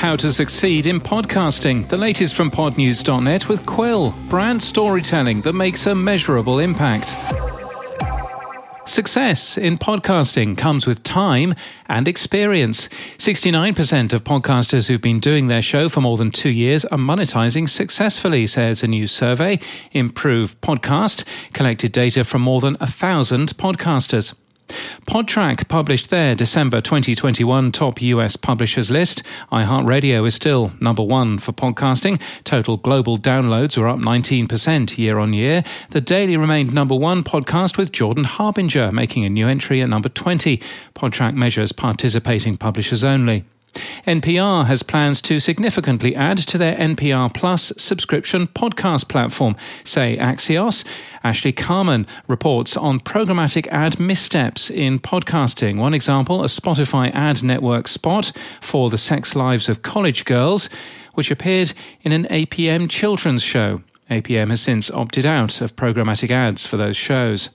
How to succeed in podcasting. The latest from podnews.net with Quill, brand storytelling that makes a measurable impact. Success in podcasting comes with time and experience. 69% of podcasters who've been doing their show for more than two years are monetizing successfully, says a new survey. Improve Podcast collected data from more than a thousand podcasters. Podtrac published their December 2021 top US publishers list. iHeartRadio is still number one for podcasting. Total global downloads were up 19% year on year. The Daily remained number one podcast with Jordan Harbinger making a new entry at number 20. Podtrac measures participating publishers only. NPR has plans to significantly add to their NPR Plus subscription podcast platform, say Axios. Ashley Carman reports on programmatic ad missteps in podcasting. One example, a Spotify ad network spot for the sex lives of college girls, which appeared in an APM children's show. APM has since opted out of programmatic ads for those shows.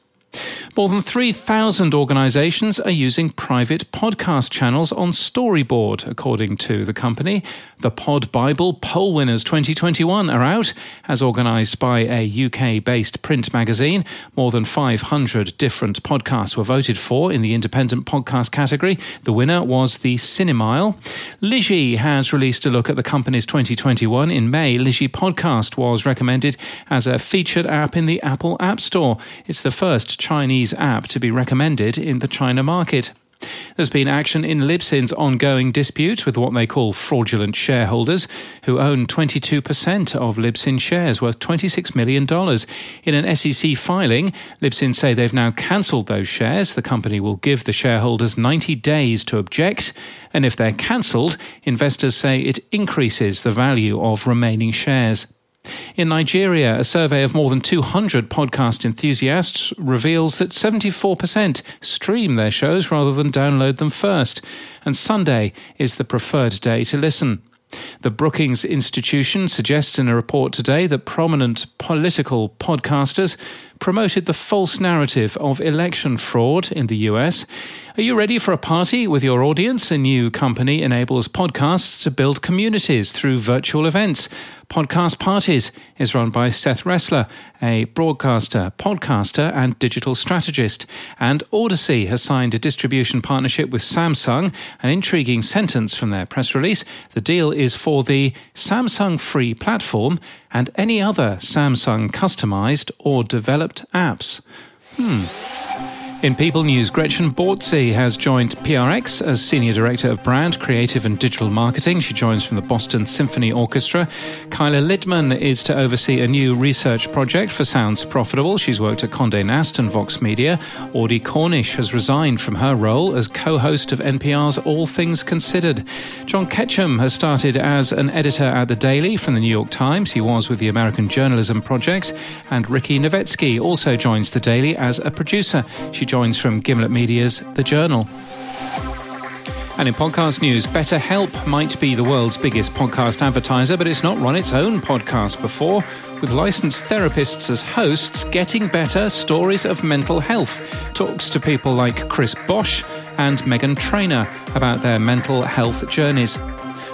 More than 3,000 organizations are using private podcast channels on Storyboard, according to the company. The Pod Bible Poll Winners 2021 are out, as organized by a UK based print magazine. More than 500 different podcasts were voted for in the independent podcast category. The winner was the Cinemile. Lizhi has released a look at the company's 2021. In May, Lizhi Podcast was recommended as a featured app in the Apple App Store. It's the first Chinese app to be recommended in the China market. There's been action in Libsyn's ongoing dispute with what they call fraudulent shareholders, who own 22% of Libsyn shares worth $26 million. In an SEC filing, Libsyn say they've now cancelled those shares. The company will give the shareholders 90 days to object, and if they're cancelled, investors say it increases the value of remaining shares. In Nigeria, a survey of more than 200 podcast enthusiasts reveals that 74% stream their shows rather than download them first, and Sunday is the preferred day to listen. The Brookings Institution suggests in a report today that prominent political podcasters promoted the false narrative of election fraud in the US. Are you ready for a party with your audience? A new company enables podcasts to build communities through virtual events. Podcast Parties is run by Seth Resler, a broadcaster, podcaster, and digital strategist. And Audacy has signed a distribution partnership with Samsung. An intriguing sentence from their press release. The deal is for the Samsung free platform and any other Samsung customized or developed apps. Hmm. In People News, Gretchen Bortzi has joined PRX as Senior Director of Brand, Creative and Digital Marketing. She joins from the Boston Symphony Orchestra. Kyla Littman is to oversee a new research project for Sounds Profitable. She's worked at Condé Nast and Vox Media. Audie Cornish has resigned from her role as co-host of NPR's All Things Considered. John Ketchum has started as an editor at The Daily from the New York Times. He was with the American Journalism Project. And Rikki Novetsky also joins The Daily as a producer. She joins from Gimlet Media's The Journal. And in podcast news, BetterHelp might be the world's biggest podcast advertiser, but it's not run its own podcast before. With licensed therapists as hosts, Getting Better Stories of Mental Health talks to people like Chris Bosh and Meghan Trainor about their mental health journeys.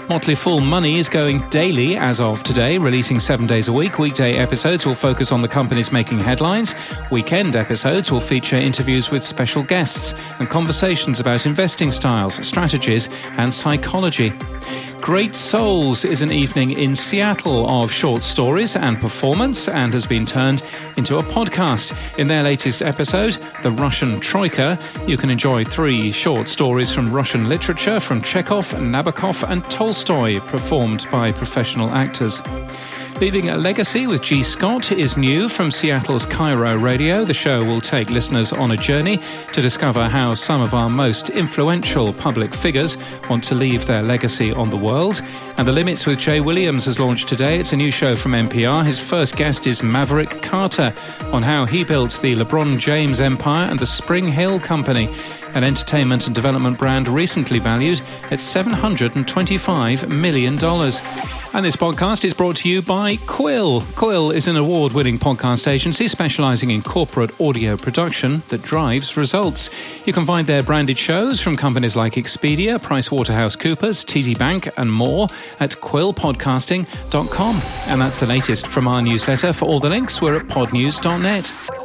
Motley Fool Money is going daily as of today, releasing seven days a week. Weekday episodes will focus on the companies making headlines. Weekend episodes will feature interviews with special guests and conversations about investing styles, strategies, and psychology. Great Souls is an evening in Seattle of short stories and performance and has been turned into a podcast. In their latest episode, The Russian Troika, you can enjoy three short stories from Russian literature from Chekhov, Nabokov, and Tolstoy, performed by professional actors. Leaving a Legacy with G. Scott is new from Seattle's KIRO Radio. The show will take listeners on a journey to discover how some of our most influential public figures want to leave their legacy on the world. And The Limits with Jay Williams has launched today. It's a new show from NPR. His first guest is Maverick Carter on how he built the LeBron James empire and the SpringHill Company. An entertainment and development brand recently valued at $725 million. And this podcast is brought to you by Quill. Quill is an award winning podcast agency specializing in corporate audio production that drives results. You can find their branded shows from companies like Expedia, PricewaterhouseCoopers, TD Bank, and more at quillpodcasting.com. And that's the latest from our newsletter. For all the links, we're at podnews.net.